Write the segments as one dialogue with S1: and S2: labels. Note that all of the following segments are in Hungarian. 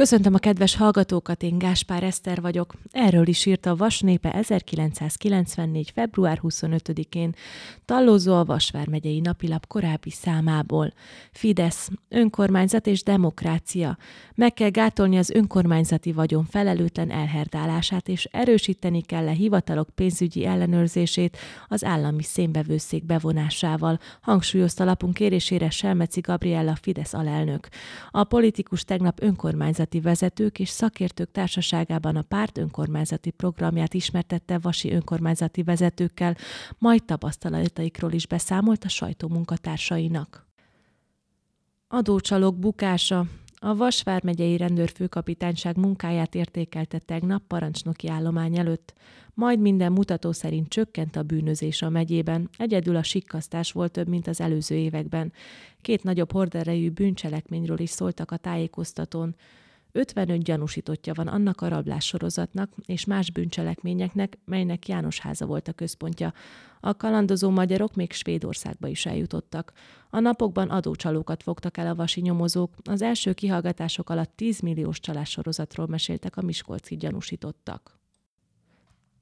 S1: Köszöntöm a kedves hallgatókat, én Gáspár Eszter vagyok. Erről is írta a Vas népe 1994. február 25-én, tallózó a Vasvár megyei napilap korábbi számából. Fidesz, önkormányzat és demokrácia. Meg kell gátolni az önkormányzati vagyon felelőtlen elherdálását, és erősíteni kell a hivatalok pénzügyi ellenőrzését az állami szénbevőszék bevonásával, hangsúlyozta lapunk kérésére Selmeci Gabriella Fidesz alelnök. A politikus tegnap önkormányzat önkormányzati vezetők és szakértők társaságában a párt önkormányzati programját ismertette vasi önkormányzati vezetőkkel, majd tapasztalataikról is beszámolt a sajtó munkatársainak. Adócsalók bukása, a Vasvár megyei rendőrfőkapitányság munkáját értékelte tegnap parancsnoki állomány előtt. Majd minden mutató szerint csökkent a bűnözés a megyében, egyedül a sikkasztás volt több, mint az előző években. Két nagyobb horderejű bűncselekményről is szóltak a tájékoztatón. 55 gyanúsítottja van annak a rablás sorozatnak és más bűncselekményeknek, melynek János háza volt a központja. A kalandozó magyarok még Svédországba is eljutottak. A napokban adócsalókat fogtak el a vasi nyomozók, az első kihallgatások alatt 10 milliós csalás sorozatról meséltek a miskolci gyanúsítottak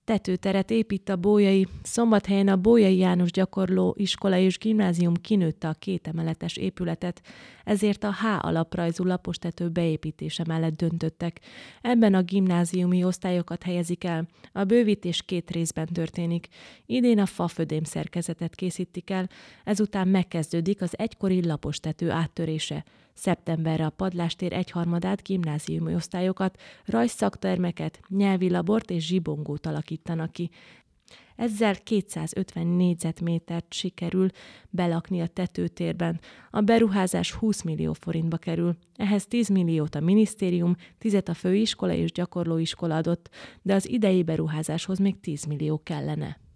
S1: tetőteret épít a Bójai. Szombathelyen a Bójai János gyakorló iskola és gimnázium kinőtte a kétemeletes épületet, ezért a H alaprajzú lapostető beépítése mellett döntöttek. Ebben a gimnáziumi osztályokat helyezik el. A bővítés két részben történik. Idén a fafödém szerkezetet készítik el, ezután megkezdődik az egykori lapostető áttörése. Szeptemberre a padlástér egyharmadát gimnáziumi osztályokat, rajzszaktermeket, nyelvi labort és zsibongót alakítanak ki. Ezzel 250 négyzetmétert sikerül belakni a tetőtérben. A beruházás 20 millió forintba kerül. Ehhez 10 milliót a minisztérium, 10 a főiskola és gyakorlóiskola adott, de az idei beruházáshoz még 10 millió kellene.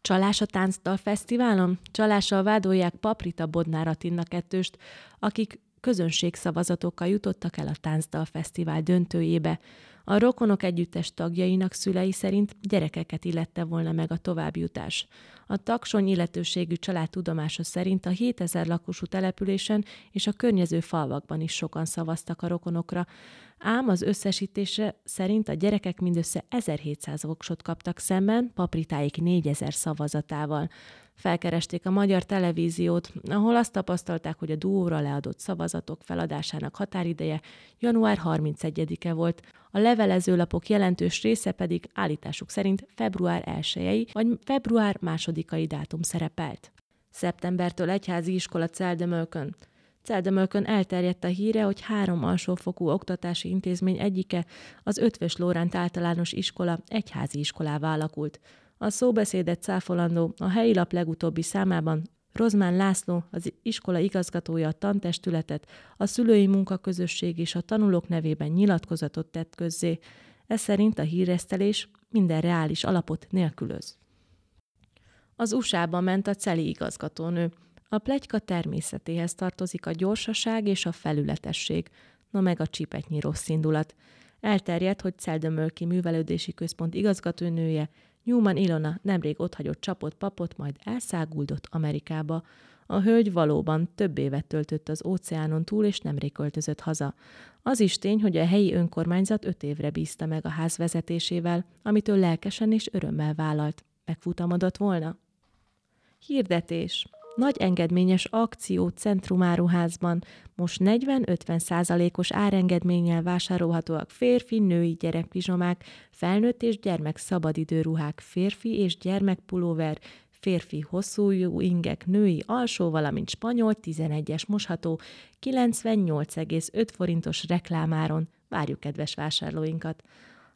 S1: Csalás a Táncdal Fesztiválon? Csalással vádolják Paprita Bodnár Atinna kettőst, akik közönségszavazatokkal jutottak el a Táncdal Fesztivál döntőjébe. A rokonok együttes tagjainak szülei szerint gyerekeket illette volna meg a továbbjutás. A taksony illetőségű család tudomása szerint a 7000 lakosú településen és a környező falvakban is sokan szavaztak a rokonokra, ám az összesítése szerint a gyerekek mindössze 1700 voksot kaptak szemben papritáik 4000 szavazatával. Felkeresték a magyar televíziót, ahol azt tapasztalták, hogy a duóra leadott szavazatok feladásának határideje január 31-e volt, a levelezőlapok jelentős része pedig állításuk szerint február 1 vagy február 2 dátum szerepelt. Szeptembertől egyházi iskola Celdemölkön. Celdemölkön elterjedt a híre, hogy három alsófokú oktatási intézmény egyike, az Ötvös Lóránt általános iskola egyházi iskolává alakult. A szóbeszédet cáfolandó a helyi lap legutóbbi számában Rozmán László, az iskola igazgatója a tantestületet, a szülői munkaközösség és a tanulók nevében nyilatkozatot tett közzé. Ez szerint a híresztelés minden reális alapot nélkülöz. Az USA-ba ment a CELI igazgatónő. A plegyka természetéhez tartozik a gyorsaság és a felületesség, no meg a csipetnyi rossz indulat. Elterjedt, hogy Celdömölki Művelődési Központ igazgatónője Newman Ilona nemrég otthagyott csapott papot, majd elszáguldott Amerikába. A hölgy valóban több évet töltött az óceánon túl, és nemrég költözött haza. Az is tény, hogy a helyi önkormányzat öt évre bízta meg a ház vezetésével, amit ő lelkesen és örömmel vállalt. Megfutamodott volna? Hirdetés nagy engedményes akció Centrumáruházban. Most 40-50 százalékos árengedménnyel vásárolhatóak férfi, női gyerekpizsomák, felnőtt és gyermek szabadidőruhák, férfi és gyermekpulóver, férfi hosszújú ingek, női alsó, valamint spanyol 11-es mosható 98,5 forintos reklámáron. Várjuk kedves vásárlóinkat!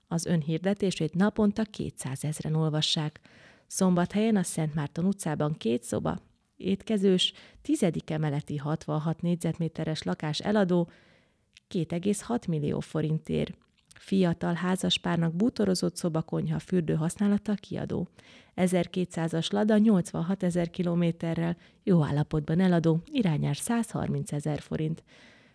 S1: Az önhirdetését naponta 200 ezeren olvassák. Szombathelyen a Szent Márton utcában két szoba, étkezős, tizedik emeleti 66 négyzetméteres lakás eladó 2,6 millió forintért. Fiatal házaspárnak bútorozott szobakonyha fürdő használata kiadó. 1200-as Lada 86 ezer kilométerrel, jó állapotban eladó, irányár 130 ezer forint.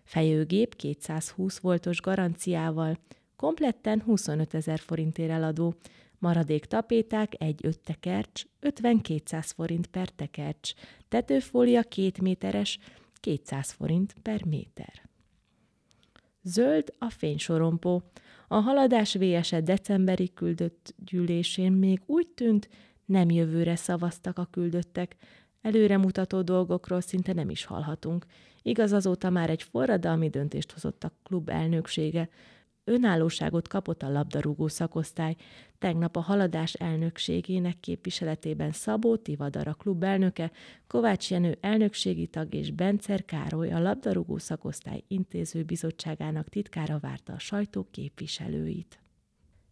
S1: Fejőgép 220 voltos garanciával, kompletten 25 ezer forintért eladó, Maradék tapéták egy öt tekercs, 50-200 forint per tekercs, tetőfólia két méteres, 200 forint per méter. Zöld a fénysorompó. A haladás VSE decemberi küldött gyűlésén még úgy tűnt, nem jövőre szavaztak a küldöttek, előremutató dolgokról szinte nem is hallhatunk. Igaz, azóta már egy forradalmi döntést hozott a klub elnöksége, önállóságot kapott a labdarúgó szakosztály. Tegnap a haladás elnökségének képviseletében Szabó Tivadar a klub elnöke, Kovács Jenő elnökségi tag és Bencer Károly a labdarúgó szakosztály intézőbizottságának titkára várta a sajtó képviselőit.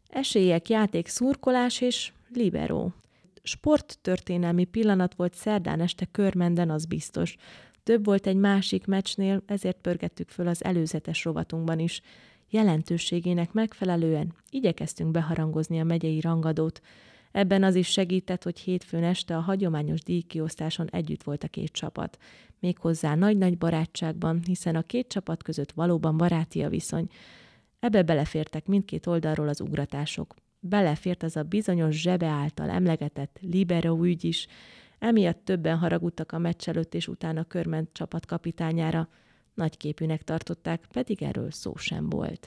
S1: Esélyek, játék, szurkolás és liberó. Sporttörténelmi pillanat volt szerdán este körmenden, az biztos. Több volt egy másik meccsnél, ezért pörgettük föl az előzetes rovatunkban is jelentőségének megfelelően igyekeztünk beharangozni a megyei rangadót. Ebben az is segített, hogy hétfőn este a hagyományos díjkiosztáson együtt volt a két csapat. Méghozzá nagy-nagy barátságban, hiszen a két csapat között valóban baráti a viszony. Ebbe belefértek mindkét oldalról az ugratások. Belefért az a bizonyos zsebe által emlegetett libero ügy is, emiatt többen haragudtak a meccs előtt és utána körment csapat kapitányára – Nagyképűnek tartották, pedig erről szó sem volt.